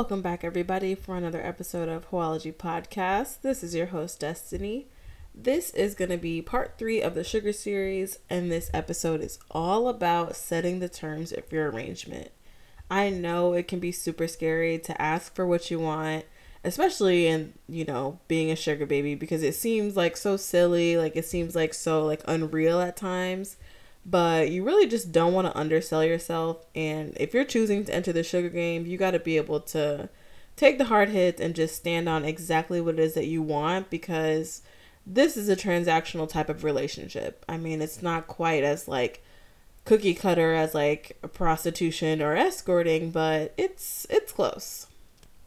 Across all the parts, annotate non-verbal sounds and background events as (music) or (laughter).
Welcome back, everybody, for another episode of Hoology Podcast. This is your host, Destiny. This is going to be part three of the Sugar series, and this episode is all about setting the terms of your arrangement. I know it can be super scary to ask for what you want, especially in, you know, being a sugar baby because it seems like so silly, like it seems like so like unreal at times but you really just don't want to undersell yourself. And if you're choosing to enter the sugar game, you got to be able to take the hard hits and just stand on exactly what it is that you want because this is a transactional type of relationship. I mean, it's not quite as like cookie cutter as like prostitution or escorting, but it's it's close.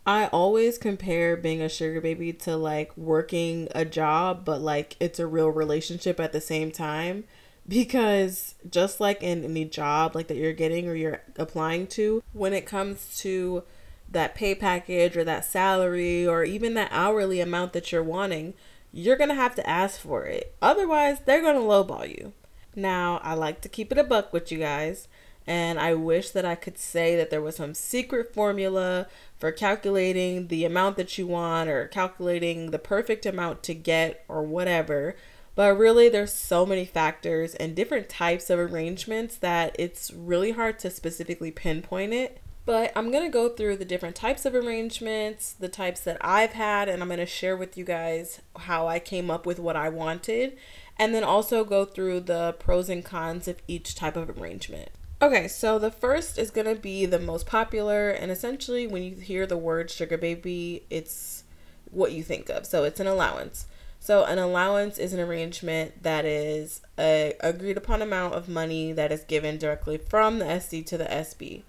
I always compare being a sugar baby to like working a job, but like it's a real relationship at the same time because just like in any job like that you're getting or you're applying to when it comes to that pay package or that salary or even that hourly amount that you're wanting you're gonna have to ask for it. Otherwise they're gonna lowball you. Now i like to keep it a buck with you guys and i wish that i could say that there was some secret formula for calculating the amount that you want or calculating the perfect amount to get or whatever but really, there's so many factors and different types of arrangements that it's really hard to specifically pinpoint it. But I'm going to go through the different types of arrangements, the types that I've had, and I'm going to share with you guys how I came up with what I wanted, and then also go through the pros and cons of each type of arrangement. Okay, so the first is going to be the most popular, and essentially, when you hear the word sugar baby, it's what you think of. So it's an allowance. So, an allowance is an arrangement that is a agreed upon amount of money that is given directly from the SD to the SB.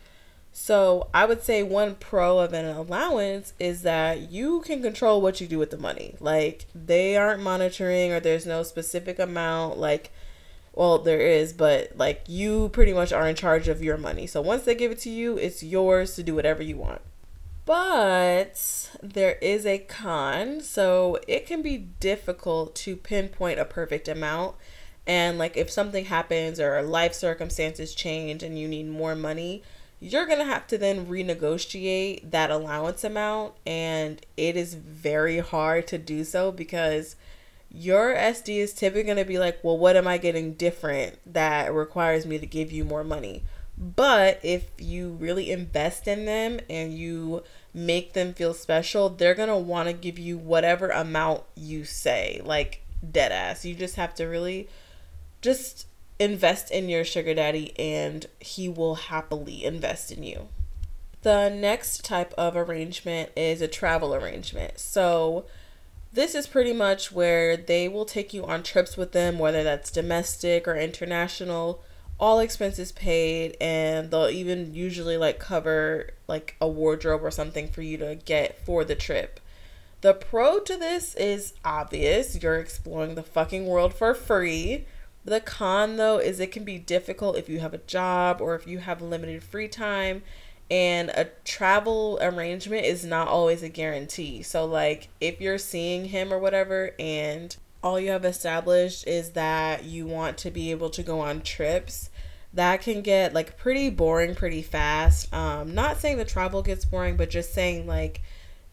So, I would say one pro of an allowance is that you can control what you do with the money. Like, they aren't monitoring, or there's no specific amount. Like, well, there is, but like, you pretty much are in charge of your money. So, once they give it to you, it's yours to do whatever you want. But there is a con. So it can be difficult to pinpoint a perfect amount. And like if something happens or life circumstances change and you need more money, you're going to have to then renegotiate that allowance amount. And it is very hard to do so because your SD is typically going to be like, well, what am I getting different that requires me to give you more money? But if you really invest in them and you make them feel special, they're going to want to give you whatever amount you say, like dead ass. You just have to really just invest in your sugar daddy and he will happily invest in you. The next type of arrangement is a travel arrangement. So, this is pretty much where they will take you on trips with them, whether that's domestic or international all expenses paid and they'll even usually like cover like a wardrobe or something for you to get for the trip. The pro to this is obvious. You're exploring the fucking world for free. The con though is it can be difficult if you have a job or if you have limited free time and a travel arrangement is not always a guarantee. So like if you're seeing him or whatever and all you have established is that you want to be able to go on trips. That can get like pretty boring pretty fast. Um not saying the travel gets boring but just saying like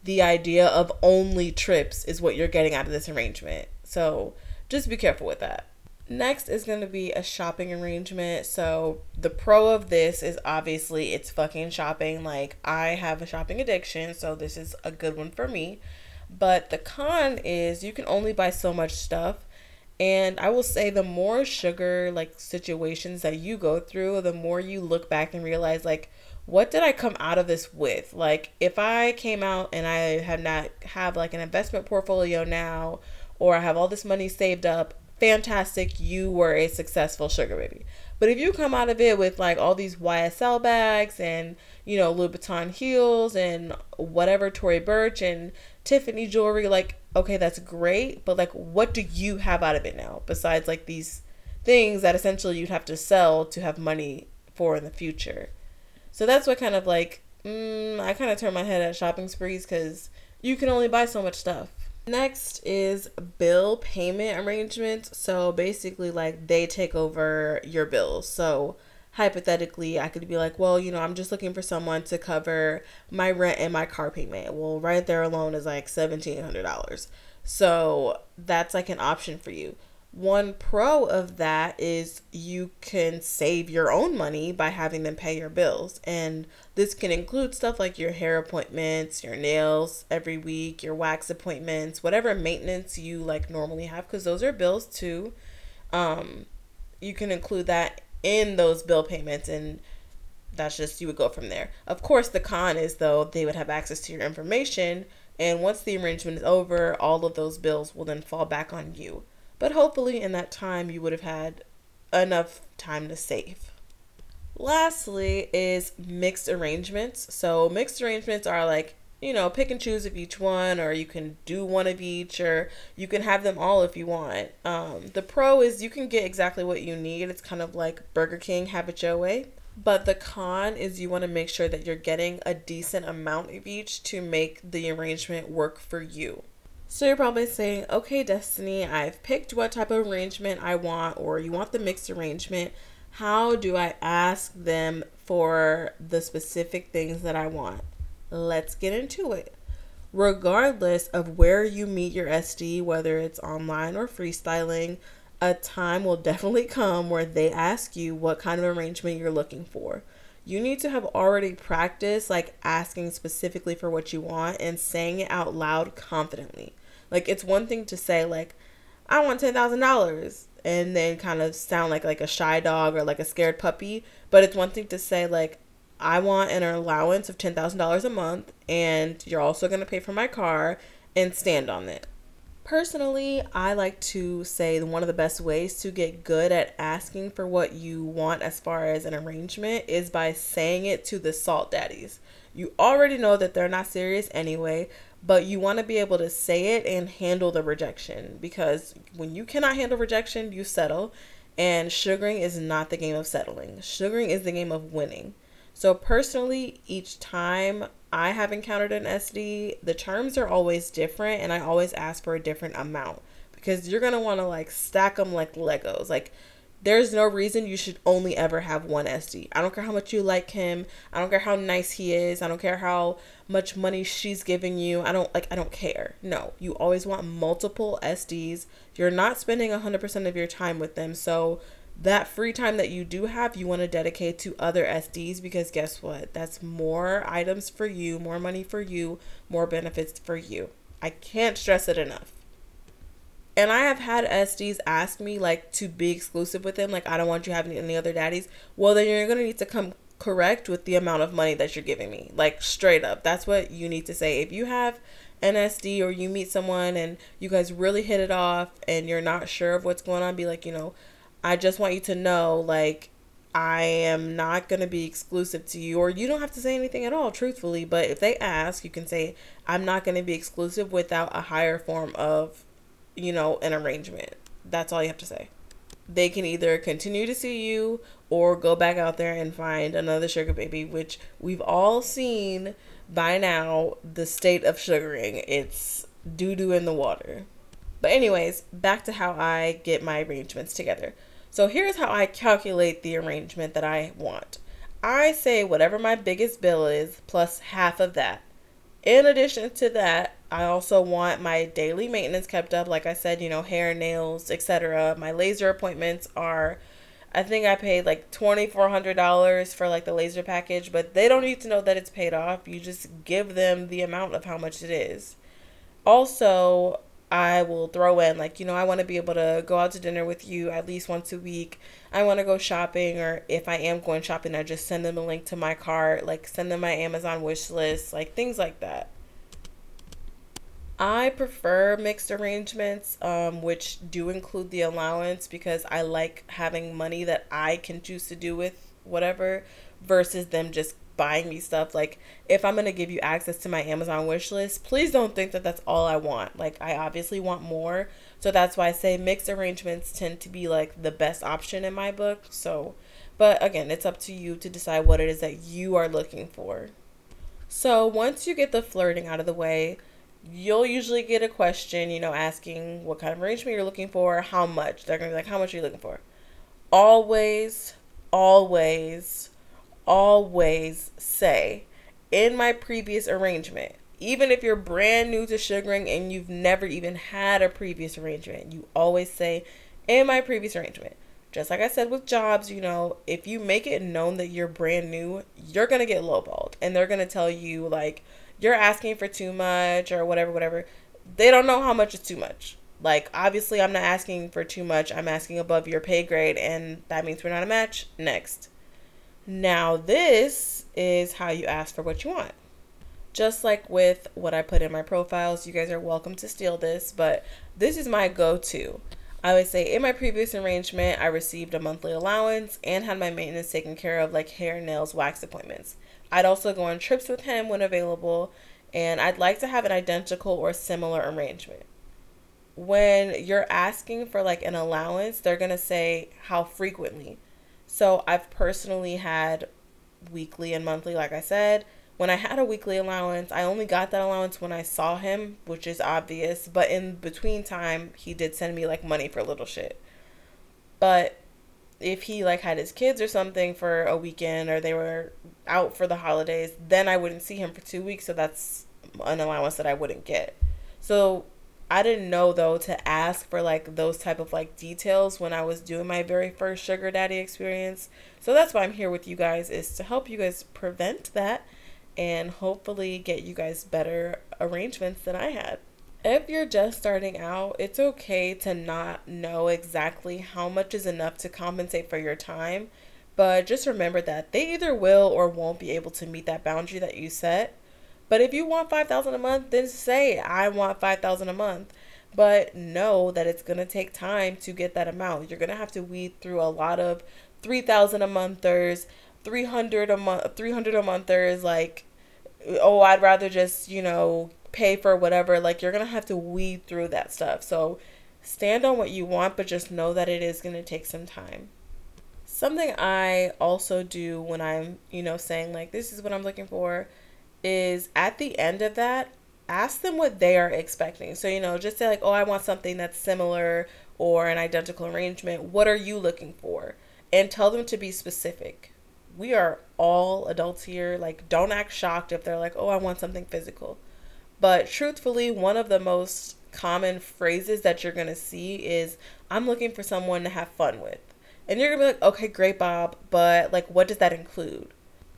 the idea of only trips is what you're getting out of this arrangement. So just be careful with that. Next is going to be a shopping arrangement. So the pro of this is obviously it's fucking shopping. Like i have a shopping addiction so this is a good one for me but the con is you can only buy so much stuff. And I will say the more sugar like situations that you go through, the more you look back and realize like what did I come out of this with? Like if I came out and I have not have like an investment portfolio now or I have all this money saved up, fantastic, you were a successful sugar baby. But if you come out of it with like all these YSL bags and, you know, Louboutin heels and whatever Tory Burch and Tiffany jewelry, like, okay, that's great, but like, what do you have out of it now besides like these things that essentially you'd have to sell to have money for in the future? So that's what kind of like, mm, I kind of turn my head at shopping sprees because you can only buy so much stuff. Next is bill payment arrangements. So basically, like, they take over your bills. So hypothetically, I could be like, well, you know, I'm just looking for someone to cover my rent and my car payment. Well, right there alone is like $1,700. So that's like an option for you. One pro of that is you can save your own money by having them pay your bills. And this can include stuff like your hair appointments, your nails every week, your wax appointments, whatever maintenance you like normally have, because those are bills too. Um, you can include that in those bill payments and that's just you would go from there. Of course, the con is though they would have access to your information, and once the arrangement is over, all of those bills will then fall back on you. But hopefully, in that time, you would have had enough time to save. Lastly, is mixed arrangements. So, mixed arrangements are like, you know, pick and choose of each one, or you can do one of each, or you can have them all if you want. Um, the pro is you can get exactly what you need. It's kind of like Burger King, have it your way. But the con is you want to make sure that you're getting a decent amount of each to make the arrangement work for you. So you're probably saying, okay, Destiny, I've picked what type of arrangement I want, or you want the mixed arrangement. How do I ask them for the specific things that I want? Let's get into it. Regardless of where you meet your SD, whether it's online or freestyling, a time will definitely (laughs) come where they ask you what kind of arrangement you're looking for you need to have already practiced like asking specifically for what you want and saying it out loud confidently. Like it's one thing to say like I want $10,000 and then kind of sound like like a shy dog or like a scared puppy, but it's one thing to say like I want an allowance of $10,000 a month and you're also going to pay for my car and stand on it. Personally, I like to say one of the best ways to get good at asking for what you want as far as an arrangement is by saying it to the salt daddies. You already know that they're not serious anyway, but you want to be able to say it and handle the rejection because when you cannot handle rejection, you settle. And sugaring is not the game of settling, sugaring is the game of winning. So, personally, each time I have encountered an SD, the terms are always different, and I always ask for a different amount because you're gonna want to like stack them like Legos. Like, there's no reason you should only ever have one SD. I don't care how much you like him. I don't care how nice he is. I don't care how much money she's giving you. I don't like I don't care. No, you always want multiple SDs. You're not spending 100% of your time with them. So that free time that you do have, you want to dedicate to other SDs because guess what? That's more items for you, more money for you, more benefits for you. I can't stress it enough. And I have had SDs ask me like to be exclusive with them, like I don't want you having any other daddies. Well, then you're gonna need to come correct with the amount of money that you're giving me, like straight up. That's what you need to say. If you have an SD or you meet someone and you guys really hit it off and you're not sure of what's going on, be like, you know, I just want you to know, like, I am not going to be exclusive to you, or you don't have to say anything at all, truthfully. But if they ask, you can say, I'm not going to be exclusive without a higher form of you know, an arrangement. That's all you have to say. They can either continue to see you or go back out there and find another sugar baby, which we've all seen by now the state of sugaring. It's doo doo in the water. But, anyways, back to how I get my arrangements together. So, here's how I calculate the arrangement that I want I say whatever my biggest bill is plus half of that. In addition to that, I also want my daily maintenance kept up. Like I said, you know, hair, nails, etc. My laser appointments are, I think I paid like twenty four hundred dollars for like the laser package, but they don't need to know that it's paid off. You just give them the amount of how much it is. Also, I will throw in like, you know, I want to be able to go out to dinner with you at least once a week. I want to go shopping, or if I am going shopping, I just send them a link to my cart, like send them my Amazon wish list, like things like that. I prefer mixed arrangements, um, which do include the allowance because I like having money that I can choose to do with whatever versus them just buying me stuff. Like, if I'm to give you access to my Amazon wish list, please don't think that that's all I want. Like, I obviously want more. So that's why I say mixed arrangements tend to be like the best option in my book. So, but again, it's up to you to decide what it is that you are looking for. So, once you get the flirting out of the way, you'll usually get a question, you know, asking what kind of arrangement you're looking for, how much. They're going to be like, how much are you looking for? Always always, always say in my previous arrangement, even if you're brand new to sugaring and you've never even had a previous arrangement, you always say in my previous arrangement. Just like I said with jobs, you know, if you make it known that you're brand new, you're going to get lowballed and they're going to tell you like you're asking for too much or whatever whatever. They don't know how much is too much. Like obviously I'm not asking for too much. I'm asking above your pay grade and that means we're not a match. Next. Now this is how you ask for what you want. Just like with what I put in my profiles, you guys are welcome to steal this, but this is my go-to. I would say in my previous arrangement, I received a monthly allowance and had my maintenance taken care of, like hair, nails, wax appointments. I'd also go on trips with him when available, and I'd like to have an identical or similar arrangement. When you're asking for like an allowance, they're to say how frequently. So I've personally had weekly and monthly, like I said. When I had a weekly allowance, I only got that allowance when I saw him, which is obvious. But in between time, he did send me like money for little shit. But if he like had his kids or something for a weekend or they were out for the holidays, then I wouldn't see him for two weeks. So that's an allowance that I wouldn't get. So I didn't know though to ask for like those type of like details when I was doing my very first sugar daddy experience. So that's why I'm here with you guys is to help you guys prevent that and hopefully get you guys better arrangements than I had. If you're just starting out, it's okay to not know exactly how much is enough to compensate for your time, but just remember that they either will or won't be able to meet that boundary that you set. But if you want 5000 a month, then say I want 5000 a month. But know that it's going to take time to get that amount. You're going to have to weed through a lot of 3000 a monthers, 300 a month 300 a monthers like oh i'd rather just you know pay for whatever like you're gonna have to weed through that stuff so stand on what you want but just know that it is gonna take some time something i also do when i'm you know saying like this is what i'm looking for is at the end of that ask them what they are expecting so you know just say like oh i want something that's similar or an identical arrangement what are you looking for and tell them to be specific we are all adults here. Like, don't act shocked if they're like, oh, I want something physical. But truthfully, one of the most common phrases that you're going to see is, I'm looking for someone to have fun with. And you're going to be like, okay, great, Bob, but like, what does that include?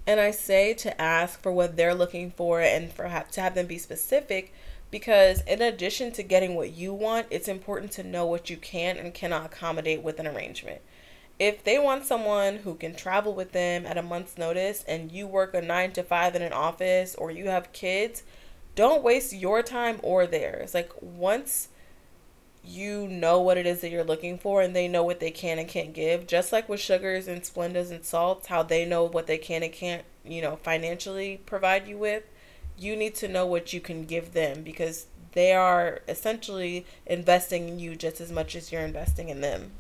And I say to ask for what they're looking for and for have, to have them be specific because in addition to getting what you want, it's important to know what you can and cannot accommodate with an arrangement if they want someone who can travel with them at a month's notice and you work a nine to five in an office or you have kids, don't waste your time or theirs. Like, once you know what it is that you're looking for and they know what they can and can't give, just like with sugars and splendas and salts, how they know what they can and can't, you know, financially provide you with, you need to know what you can give them because they are essentially investing in you just as much as you're investing in them.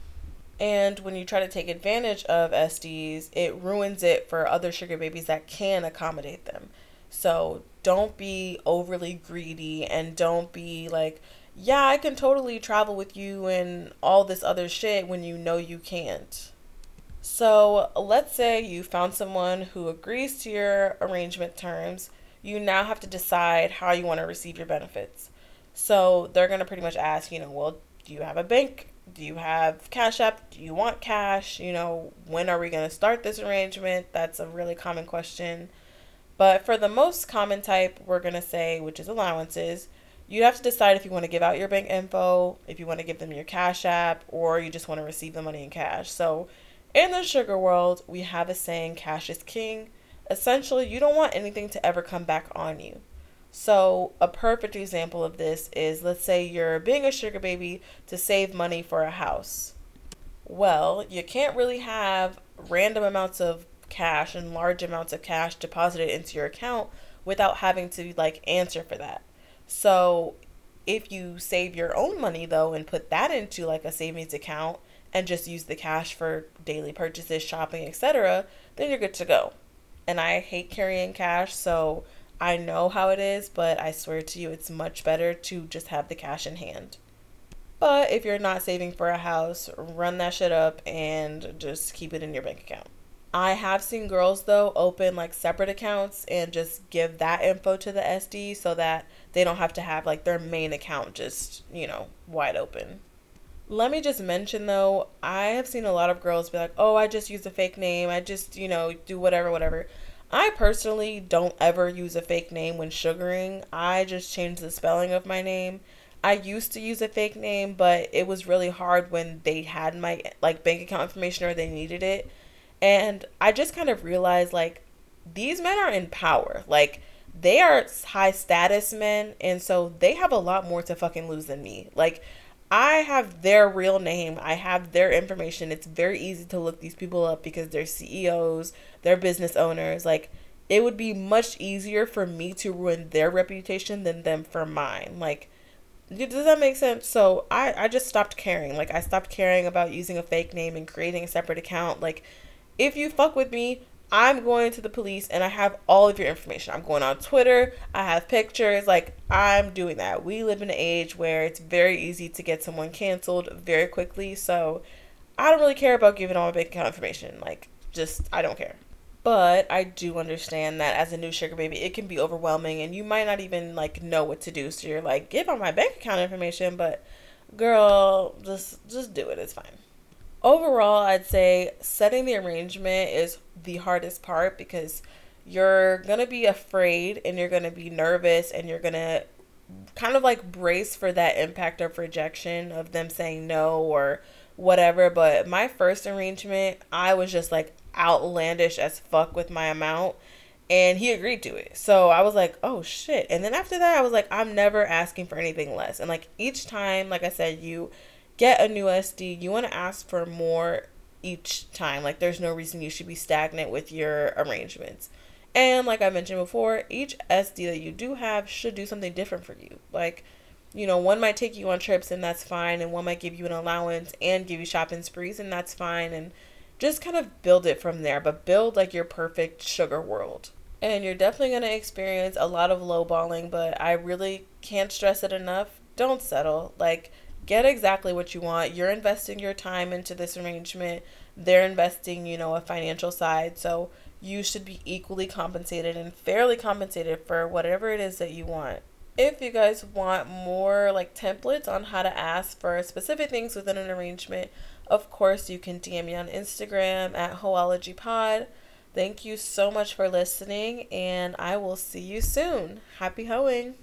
And when you try to take advantage of SDs, it ruins it for other sugar babies that can accommodate them. So don't be overly greedy and don't be like, yeah, I can totally travel with you and all this other shit when you know you can't. So let's say you found someone who agrees to your arrangement terms. You now have to decide how you want to receive your benefits. So they're going to pretty much ask, you know, well, do you have a bank do you have cash app do you want cash you know when are we going to start this arrangement that's a really common question but for the most common type we're going to say which is allowances you have to decide if you want to give out your bank info if you want to give them your cash app or you just want to receive the money in cash so in the sugar world we have a saying cash is king essentially you don't want anything to ever come back on you so, a perfect example of this is let's say you're being a sugar baby to save money for a house. Well, you can't really have random amounts of cash and large amounts of cash deposited into your account without having to like answer for that. So, if you save your own money though and put that into like a savings account and just use the cash for daily purchases, shopping, etc., then you're good to go. And I hate carrying cash, so I know how it is, but I swear to you, it's much better to just have the cash in hand. But if you're not saving for a house, run that shit up and just keep it in your bank account. I have seen girls though open like separate accounts and just give that info to the SD so that they don't have to have like their main account just, you know, wide open. Let me just mention though, I have seen a lot of girls be like, "Oh, I just use a fake name. I just, you know, do whatever, whatever." I personally don't ever use a fake name when sugaring. I just change the spelling of my name. I used to use a fake name, but it was really hard when they had my like bank account information or they needed it. And I just kind of realized like these men are in power. Like they are high status men and so they have a lot more to fucking lose than me. Like I have their real name. I have their information. It's very easy to look these people up because they're CEOs, they're business owners. Like it would be much easier for me to ruin their reputation than them for mine. Like does that make sense? So I, I just stopped caring. Like I stopped caring about using a fake name and creating a separate account. Like if you fuck with me, I'm going to the police and I have all of your information. I'm going on Twitter, I have pictures, like I'm doing that. We live in an age where it's very easy to get someone canceled very quickly. So I don't really care about giving all my bank account information. Like just I don't care. But I do understand that as a new sugar baby, it can be overwhelming and you might not even like know what to do. So you're like, give all my bank account information, but girl, just just do it. It's fine. Overall, I'd say setting the arrangement is the hardest part because you're going to be afraid and you're going to be nervous and you're going to kind of like brace for that impact of rejection of them saying no or whatever. But my first arrangement, I was just like, outlandish as fuck with my amount and he agreed to it. So I was like, "Oh shit." And then after that, I was like, "I'm never asking for anything less." And like each time, like I said, you get a new SD, you want to ask for more each time. Like there's no reason you should be stagnant with your arrangements. And like I mentioned before, each SD that you do have should do something different for you. Like you know, one might take you on trips and that's fine, and one might give you an allowance and give you shopping sprees and that's fine and just kind of build it from there, but build like your perfect sugar world. And you're definitely going to experience a lot of lowballing, but I really can't stress it enough. Don't settle. Like, get exactly what you want. You're investing your time into this arrangement, they're investing, you know, a financial side. So you should be equally compensated and fairly compensated for whatever it is that you want. If you guys want more like templates on how to ask for specific things within an arrangement, of course, you can DM me on Instagram at HoologyPod. Thank you so much for listening, and I will see you soon. Happy hoeing!